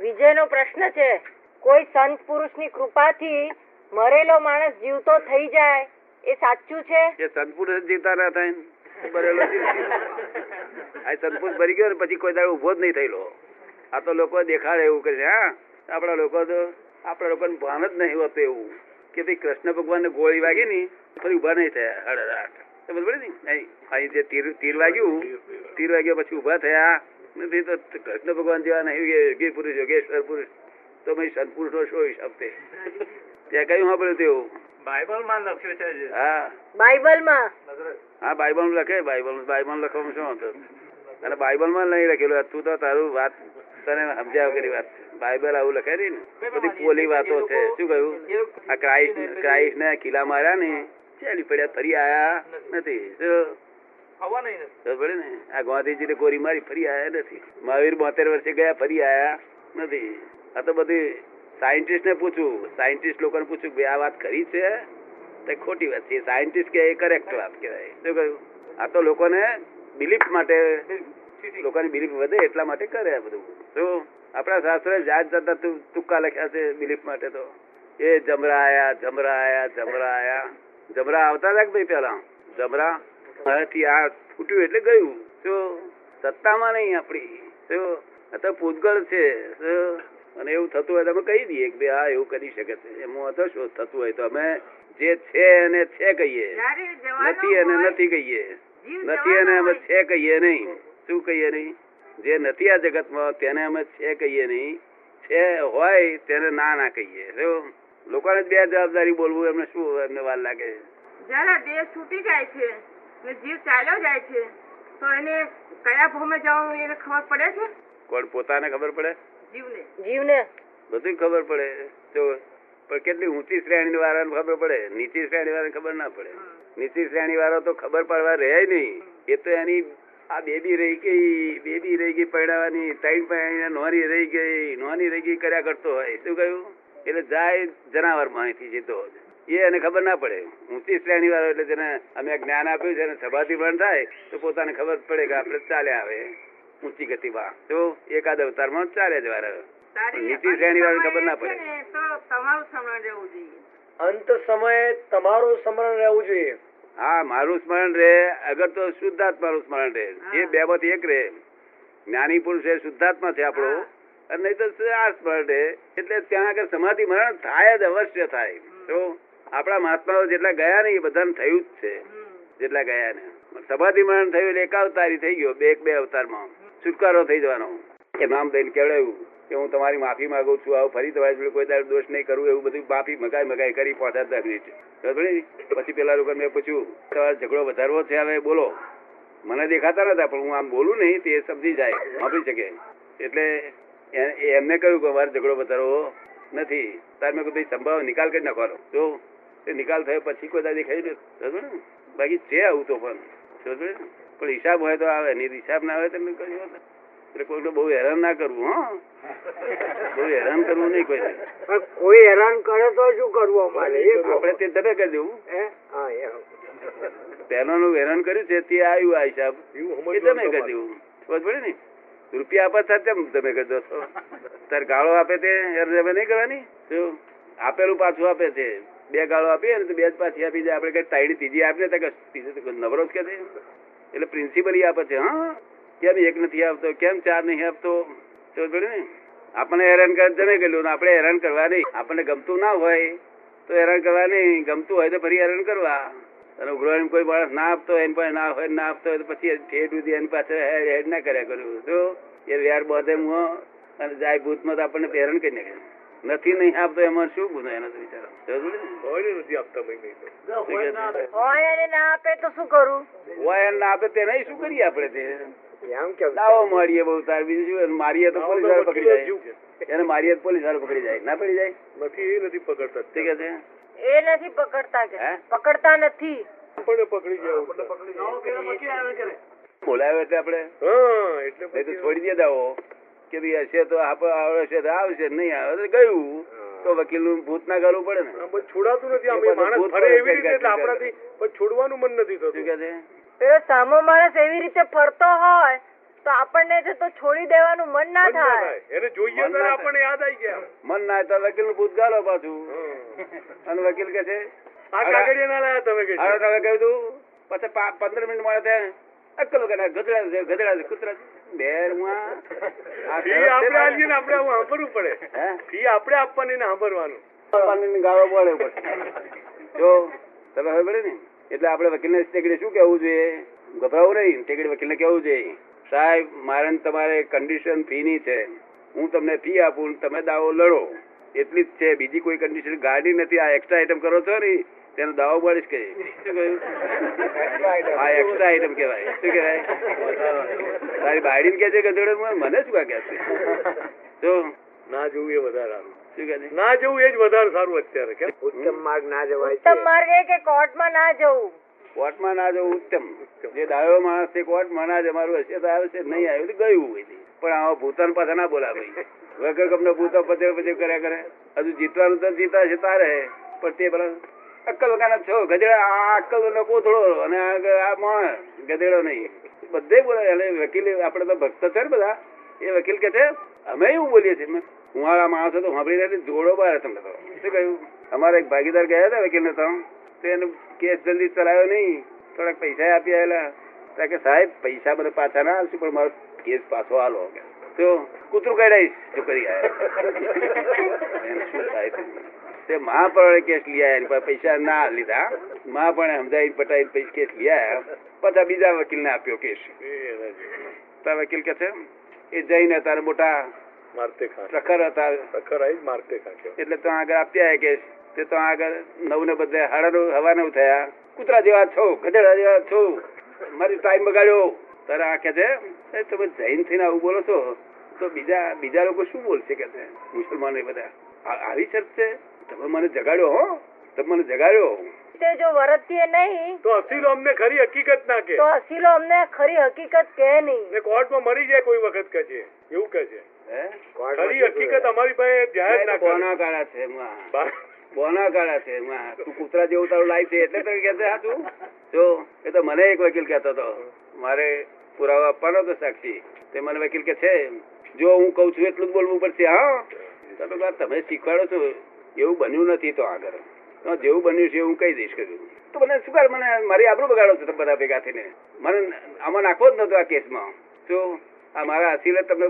વિજયનો પ્રશ્ન છે, કોઈ સંત પુરુષની કૃપાથી મરેલો માણસ જીવતો થઈ જાય, એ સાચું છે? એ સંત પુરુષ જીવતા ના થાય મરેલો આ સંત પુરુષ ભરી ગયો ને, પછી કોઈ દાડો ઊભો જ નહીં થયેલો. આ તો લોકો દેખાડે એવું કરે હા, આપણા લોકો તો, આપણા લોકોને ભાન જ નહીં હોતું એવું. કે ભાઈ કૃષ્ણ ભગવાનને ગોળી વાગી ની, ફરી ઊભા નહીં થયા હળહળાટ. સમજ પડે ને? અહીં જે તીર તીર વાગ્યું, તીર વાગ્યા પછી ઊભા થયા નથી તો કૃષ્ણ ભગવાન જેવા નહીં યોગી પુરુષ યોગેશ્વર પુરુષ તો મેં સંતપુરુષો શો હિસાબ તે ત્યાં કયું સાંભળ્યું તેવું બાઇબલમાં લખ્યું છે હા. બાઇબલમાં? હા બાઇબલ લખે બાઇબલ બાઇબલ લખવામાં શું હતો અને બાઇબલમાં નહીં લખેલું તું તો તારું વાત તને સમજ્યા વગેરે વાત? છે. બાઇબલ આવું લખે ને? બધી પોલી વાતો છે. શું કહ્યું? આ ક્રાઇસ્ટ ક્રાઇસ્ટ ને કિલ્લા માર્યા ને? ચાલી પડ્યા તરી આયા નથી. શું? આવવા નહીં ને. ખબર ને, આ ગાંધીજી ને ગોરી મારી ફરી આયા નથી. મહાવીર બોતેર વર્ષે ગયા, ફરી આયા નથી. આ તો બધી સાયન્ટિસ્ટ ને પૂછું. સાયન્ટિસ્ટ લોકોને પૂછું આ વાત ખરી છે? તે ખોટી વાત છે. સાયન્ટિસ્ટ કે, એ કરેક્ટ વાત કહેવાય. શું કહ્યું? આ તો લોકોને બિલીફ માટે, લોકોની બિલીફ વધે એટલા માટે કરે આ બધું. શું? આપણા શાસ્ત્ર જાત જાતના તુ- તુક્કા લખ્યા છે બિલીફ માટે તો. એ જમરા આયા જમરા આયા જમરા આયા. જમરા આવતા હતા ભાઈ પેલા જમરા હવેથી આ ફૂટ્યું એટલે ગયું. શું સત્તામાં નહીં આપણી. જો આ તો પૂતગળ છે. અને એવું થતું હોય તો અમે કહી દઈએ કે આ એવું કરી શકે છે. એમાં હતો શું થતું હોય તો અમે જે છે એને છે કહીએ. નથી એને નથી કહીએ. નથી એને અમે છે કહીએ નહીં. શું કહીએ નહીં? જે નથી આ જગતમાં તેને અમે છે કહીએ નહીં. છે હોય તેને ના ના કહીએ. શું લોકોને બે જવાબદારી બોલવું એમને શું એમને વાર લાગે. જરા દેહ છૂટી જાય છે ને જીવ ચાલ્યો જાય છે. તો એને કયા ભૂમે જવાનું એને ખબર પડે છે? કોણ પોતાને ખબર પડે? જીવને. જીવને. બધું ખબર પડે. તો પણ કેટલી ઊંચી શ્રેણી વાળાને ખબર પડે? નીચી શ્રેણી વાળાને ખબર ના પડે. નીચી શ્રેણી વાળો તો ખબર પડવા રહે નહીં. એ તો એની આ બેબી રહી ગઈ બેબી રહી ગઈ પરણાવવાની ત્રણ પરણીને નોની રહી ગઈ નોની રહી ગઈ કર્યા કરતો હોય. શું કહ્યું? એટલે જાય જનાવર અહીંથી સીધો એ એને ખબર ના પડે. ઊંચી શ્રેણી વાળો એટલે જેને અમે જ્ઞાન આપ્યું છે સભાથી પણ થાય તો પોતાને ખબર પડે કે આપણે ચાલ્યા આવે. ઊંચી ગતિમાં તો એકાદ અવતારમાં ચાલે જ વાર. નીચી શ્રેણી વાળો ખબર ના પડે. છે ને તો તમારું સ્મરણ રહેવું જોઈએ. અંત સમયે તમારું સ્મરણ રહેવું જોઈએ. હા મારું સ્મરણ રહે અગર તો શુદ્ધાત્માનું સ્મરણ રહે. એ બે માંથી એક રહે. જ્ઞાની પુરુષ એ શુદ્ધાત્મા છે આપણો. અને નહીં તો આ સ્મરણ રહે. એટલે ત્યાં આગળ સમાધિ મરણ થાય જ અવશ્ય થાય. તો આપણા મહાત્માઓ જેટલા ગયા ને એ બધાને થયું જ છે. જેટલા ગયા ને. સમાધિ મરણ થયું એટલે એક અવતારી થઈ ગયો બે એક બે અવતારમાં. છુટકારો થઈ જવાનો. એ નામ દઈને કેવડાવ્યું કે હું તમારી માફી માંગુ છું આવું ફરી તમારી જોડે કોઈ દાડો દોષ નહીં કરું એવું બધું માફી મગાઈ મગાઈ કરી પહોંચ્યા દસ મિનિટ પછી પેલા લોકો મેં પૂછ્યું તમારે ઝઘડો વધારવો છે? હવે બોલો. મને દેખાતા નતા પણ હું આમ બોલું નહીં તે સમજી જાય વાપરી શકે. એટલે એમને કહ્યું કે મારે ઝઘડો વધારવો નથી. તાર મેં કીધું સંભાવ નિકાલ કરી નાખવાનો. જો નિકાલ થયો પછી કોઈ દાદી ખાઈ ને ને બાકી છે આવું તો પણ. સમજો ને? પણ હિસાબ હોય તો આવે નહીં હિસાબ ના હોય તો કહ્યું ને. એટલે કોઈને બહુ હેરાન ના કરવું હા. બહુ હેરાન કરવું નહીં કોઈ પણ કોઈ હેરાન કરે તો શું કરવું અમારે? આપણે તે તમે કરી દેવું. હે? હા, પહેલાનું હેરાન કર્યું છે તે આવ્યું આ હિસાબ. એ તમે કરી દેવું. ખબર પડે ને. રૂપિયા આપે છે તેમ તમે કરી દો તાર ગાળો આપે તે હેરાન તમે નહીં કરવાની? શું? આપેલું પાછું આપે છે બે ગાળો આપીએ ને તો બે જ પાછી આપી જાય. આપણે કઈ તાઈડી ત્રીજી આપીએ તો ત્રીજી નવરો કે છે એટલે પ્રિન્સિપલ આપે છે, હા, કેમ એક નથી આપતો? કેમ ચાર નહીં આપતો? ને આપણને હેરાન કરે જમે ગયેલું આપણે હેરાન કરવા નહીં. આપણને ગમતું ના હોય તો હેરાન કરવા નહીં. ગમતું હોય તો ફરી હેરાન કરવા. અને ઉઘરાણી કોઈ માણસ ના આપતો એની પાસે ના હોય, ના આપતો હોય તો પછી ઠેઠ સુધી એની પાસે હેડ ના કર્યા કર્યું તો એ વ્યાર બધે મું અને જાય ભૂતમાં તો આપણને હેરાન કરી નાખે. નથી નહીં આપતો એમાં શું ગુનો એનો વિચારો હોય ને નથી આપતા? હોય અને ના આપે તો શું કરું હોય એને ના આપે તે નહીં શું કરીએ આપણે તે દાવો મારીએ બહુ તાર બીજું શું મારીએ તો પોલીસવાળા પકડી જાય એને મારીએ તો પોલીસવાળા પકડી જાય ના પડી જાય નથી એ નથી પકડતા ઠીક છે એ નથી પકડતા કે પકડતા નથી પણ પકડી જાય બોલાવે એટલે આપણે હા એટલે છોડી દે દાવો કે ભાઈ હશે તો આવશે તો આવશે નહીં આવે તો ગયું. તો વકીલનું ભૂત ના કરવું પડે ને. છોડાતું નથી આમ. એ એ બધું માણસ ફરે એવી રીતે એટલે આપણાથી પણ છોડવાનું મન નથી થતું. કે છે? પેલો સામો માણસ એવી રીતે ફરતો હોય તો આપણને છે તો છોડી દેવાનું મન ના થાય. એને જોઈએ તો આપણને યાદ આવી ગયા. મન ના તો વકીલનું ભૂત ગાલો પાછું. અને વકીલ કે છે આ કાગળિયા ના લાયા તમે કે તમે કહ્યું તું પછી પંદર મિનિટ મળે ત્યાં અક્કલ વગર ગધડા છે ગધડા કૂતરા ફી આપણે ને? ને આપણે આવું સાંભળવું પડે. ફી આપણે આપવાની ને સાંભળવાનું. પાણીની ગાળો પડે ઉપર. જો તમે ખબર પડે ને? એટલે આપણે વકીલને ટેકડી શું કહેવું જોઈએ? ગભરાવું નહીં ટેકડી વકીલને કહેવું જોઈએ. સાહેબ મારે તમારે કન્ડિશન ફીની છે. હું તમને ફી આપું તમે દાવો લડો. એટલી જ છે બીજી કોઈ કન્ડિશન ગાડી નથી. આ એક્સ્ટ્રા આઈટમ કરો છો ને? તેનો દાવો મળીશ કે આ એક્સ્ટ્રા આઈટમ કહેવાય. શું કહેવાય? તારી બાયડીને કે છે ગધેડો મને શું આ કહે છે? જો ના જોવું એ વધારે ના જવું એ જ વધારે સારું અત્યારે કેમ? ઉત્તમ માર્ગ ના જવાય ઉત્તમ માર્ગ એ કે કોર્ટમાં ના જવું. કોર્ટમાં ના જવું ઉત્તમ. જે ડાયો માણસ છે કોર્ટમાં ના જ અમારું હશે તો આવશે નહીં આવ્યું તો ગયું હોય પણ આવા ભૂતાન પાસે ના બોલાવે વગર કમને ભૂતો પતે પચે કર્યા કરે. હજુ જીતવાનું તો જીતા છે તારે. પણ તે પેલા અક્કલ વગાના છો ગધેડા આ અક્કલ નો કોથળો અને આ માણસ ગધેડો નહીં. બધે બોલે એટલે વકીલ આપણે તો ભક્ત છે ને બધા. એ વકીલ કે છે અમે એવું બોલીએ છીએ. હું આ માણસો તો સાંભળી રહ્યા જોડો બહાર તમને તો. શું કહ્યું? અમારા એક ભાગીદાર ગયા હતા વકીલને તો. તો એને કેસ જલ્દી ચલાવ્યો નહીં. થોડાક પૈસા આપી આવેલા. તો કે સાહેબ પૈસા મને પાછા ના આવશે પણ મારો કેસ પાછો આલો કે તો કૂતરું કાઢાઈશ જો કરી આયા. એને શું થાય છે? તે મહાપરણે કેસ લઈ આવ્યા પાસે ના લીધા. મહાપરણે સમજાવી પટાવી પૈસા કેસ લઈ આવ્યા પાછા બીજા વકીલને આપ્યો કેસ. તો વકીલ કે છે? એ જઈને તારે મોટા પ્રખર હતા. એટલે તો આગળ આપ્યા કેસ. તે તો આગળ નવ ને બદલે હાડા હવા નવ થયા. કૂતરા જેવા છો ગધેડા જેવા છો. મારી ટાઈમ બગાડ્યો. તારે આ કે છે? તમે જૈન થઈને આવું બોલો છો? તો બીજા બીજા લોકો શું બોલશે કે છે? મુસલમાનો બધા. આવી શરત છે? તમે મને જગાડ્યો હો? તમે મને જગાડ્યો? તે જો વરતીએ નહીં તો અસીલો અમને ખરી હકીકત ના કે. તો અસીલો અમને ખરી હકીકત કે નહીં? ને કોર્ટમાં મરી જાય કોઈ વખત કે છે એવું કહે છે. ખરી હકીકત અમારી પાસે જાહેર ના કોના કાળા છે માં. બોના કાળા છે માં. તું કૂતરા જેવું તારું લાઈફ છે એટલે તમે કે હા તું. જો એ તો મને એક વકીલ કહેતો હતો. મારે પુરાવા આપવાનો હતો સાક્ષી. તે મને વકીલ કે છે જો હું કઉ છું એટલું જ બોલવું પડશે હા? તમે તમે શીખવાડો છો. એવું બન્યું નથી તો આગળ. જેવું બન્યું છે એવું કહી દઈશ કર્યું તો મને શું કર મને મારી આબરૂ બગાડો છો તમે બધા ભેગા થઈને. મને આમાં નાખવો જ નતો આ કેસમાં. તો આ મારા અસીલે તમને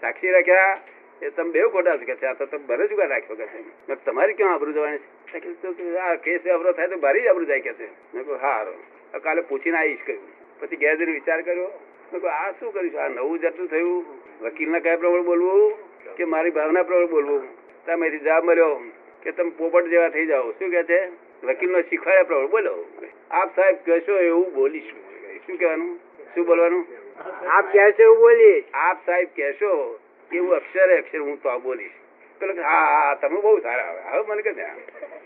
સાક્ષી રાખ્યા. એ તમે બેવ ખોટા છો કે આ તો તમે ભલે જુગાર રાખ્યો કે છે. તમારી ક્યાં આબરૂ જવાની છે? આ કેસ અવરો થાય તો મારી જ આબરૂ જાય કે છે. મેં કહું હા હવે કાલે પૂછીને આવીશ કહ્યું. પછી ઘેર વિચાર કર્યો. મેં કહું આ શું કર્યું આ નવું જતું થયું. વકીલના કયા પ્રમાણે બોલવું કે મારી ભાવના પ્રમાણે બોલવું? તમે જવાબ મળ્યો. કે તમે પોપટ જેવા થઈ જાઓ. શું કે છે? વકીલનો શીખવાડ્યા પ્રમાણે બોલો. આપ સાહેબ કહેશો એવું બોલીશું. શું કહેવાનું? શું બોલવાનું? આપ કહેશો એવું બોલીએ. આપ સાહેબ કહેશો એવું અક્ષરે અક્ષર હું તો આ બોલીશ. પેલો કે હા હા તમે બહુ સારા આવે હવે મને કહે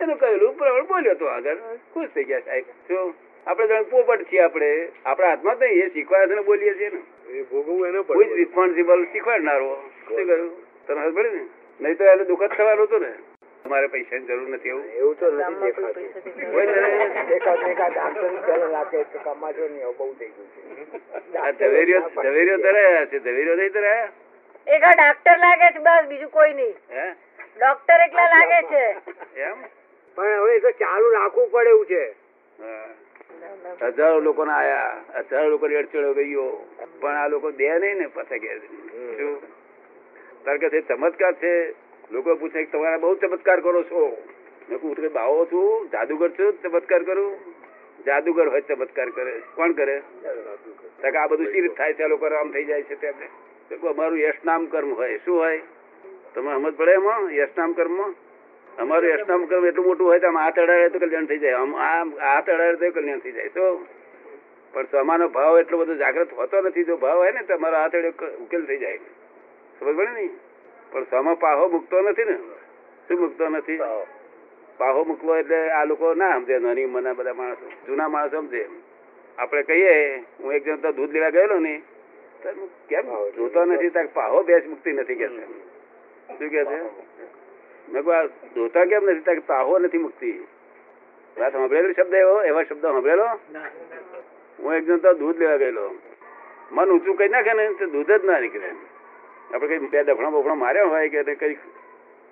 એનું કહેલું પ્રમાણે બોલ્યો તો આગળ. ખુશ થઈ ગયા સાહેબ. શું? આપણે જાણે પોપટ છીએ આપણે. આપણા હાથમાં નહીં એ શીખવાડે છે ને બોલીએ છીએ ને. એ ભોગવવું એને કોઈ જ રિસ્પોન્સિબલ શીખવાડનારો. શું કહ્યું? તમે ખબર પડે ને? નહીં તો એને દુઃખદ થવાનું હતું ને. તમારે પૈસાની જરૂર નથી એવું? એવું તો નથી ને ડાક્ટર લાગે છે કમાજો નહીં હવે બહુ થઈ ગયું છે. આ ઝવેરીઓ ઝવેરીઓ ધરાયા છે ઝવેરીઓ નહીં ધરાયા? એક ડાક્ટર લાગે છે બસ બીજું કોઈ નહીં. ડોક્ટર એકલા લાગે છે. એમ? પણ હવે એ તો ચાલુ રાખવું પડે એવું છે. હજારો લોકો ના આયા હજારો લોકો અડચણો ગયો પણ આ લોકો દે નહીં ને પાછા ઘેર. શું? કે ચમત્કાર છે. લોકો પૂછે કે તમારા બહુ ચમત્કાર કરો છો. મેં કહું કે બાવો છું? જાદુગર છું? ચમત્કાર કરું? જાદુગર હોય ચમત્કાર કરે. કોણ કરે? આ બધું સી રીત થાય છે? લોકો આમ થઈ જાય છે તેમને અમારું યશનામ કર્મ હોય. શું હોય? તમે સમજ પડે એમાં? યશનામ કર્મ અમારું યશનામ કર્મ એટલું મોટું હોય તો આમ હાથ અડાડે તો કલ્યાણ થઈ જાય. આમ આમ હાથ અડાડે તો કલ્યાણ થઈ જાય. તો પણ સમાનો ભાવ એટલો બધો જાગ્રત હોતો નથી. જો ભાવ હોય ને તો અમારો હાથ ઉકેલ થઈ જાય. સમજ પડે ને? પણ સમા પાહો મૂકતો નથી ને. શું મૂકતો નથી? પાહો. મૂકવો એટલે આ લોકો ના સમજે નાની ઉંમરના બધા માણસો જૂના માણસો સમજે આપણે કહીએ હું એક જણ તો દૂધ લેવા ગયેલો ને કેમ જોતો નથી? તાર પાહો બેસ મૂકતી નથી કે શું કે છે? મેં કહું આ ધોતા કેમ નથી? તાર પાહો નથી મૂકતી. વાત સાંભળેલો શબ્દ એવો? એવા શબ્દ સાંભળેલો? હું એક જણ તો દૂધ લેવા ગયેલો. મન ઊંચું કઈ નાખે ને તો દૂધ જ ના નીકળે. આપણે કઈ બે દફણા બફણા માર્યા હોય કે કઈ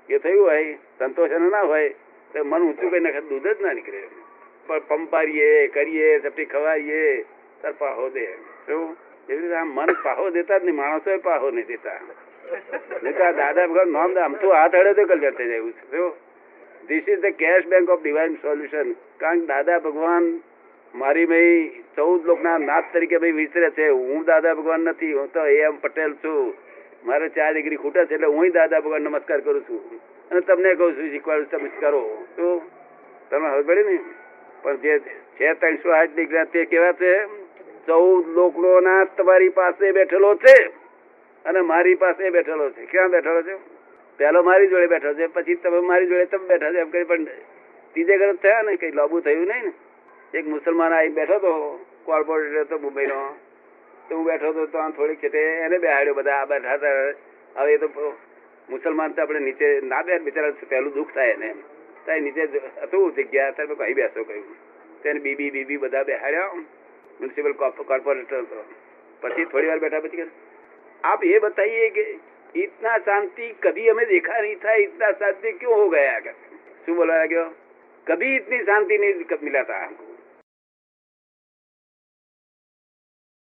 એ થયું હોય, સંતોષ એનો ના હોય, તો મન ઊંચું કઈ નાખે દૂધ જ ના નીકળે. પણ પંપારીએ, કરીએ સપટી ખવારીએ, તાર પાહો દે. શું? એવી રીતે આ મન પાહો દેતા જ નહીં, માણસો પાહો નહીં દેતા. નહીં દાદા ભગવાન નામ આમ તો હાથ અડે તો કલ્યાણ થઈ જાય છે. શું? This is the cash bank of divine solution કારણ કે દાદા ભગવાન મારી ભાઈ ચૌદ લોકના નાથ તરીકે ભાઈ વિચરે છે. હું દાદા ભગવાન નથી, હું તો એ એમ પટેલ છું. મારે ચાર ડિગ્રી ખૂટે છે એટલે હું દાદા ભગવાન નમસ્કાર કરું છું. અને તમને કહું છું, શીખવાડું તમે કરો. તો તમે હવે પડે ને? પણ જે છે ત્રણસો આઠ ડિગ્રી તે કેવા છે? ચૌદ લોકનો ના તમારી પાસે બેઠેલો છે. અને મારી પાસે બેઠેલો છે. ક્યાં બેઠેલો છે? પહેલો મારી જોડે બેઠો છે, પછી તમે મારી જોડે તમે બેઠા છે એમ કઈ પણ ત્રીજે ગરજ થયા ને, કઈ લાંબુ થયું નહીં ને? એક મુસલમાન આવી બેઠો હતો કોર્પોરેટર હતો મુંબઈનો. તો હું બેઠો હતો તો આમ થોડીક છે તે એને બેહાડ્યો બધા આ બેઠા હતા હવે એ તો મુસલમાન તો આપણે નીચે ના બે બિચારા પહેલું દુઃખ થાય એને ત્યાં નીચે જ હતું જગ્યા ત્યારે મેં કહી બેસો કહ્યું તેને બીબી બીબી બધા બેહાડ્યા મ્યુનિસિપલ કોર્પોરેટર હતો પછી થોડી વાર બેઠા પછી કહે, आप ये बताइए कि इतना शांति कभी हमें देखा नहीं था इतना शांति क्यों हो गया क्या શું બોલા ગયો કભી इतनी शांति नहीं मिला था हमको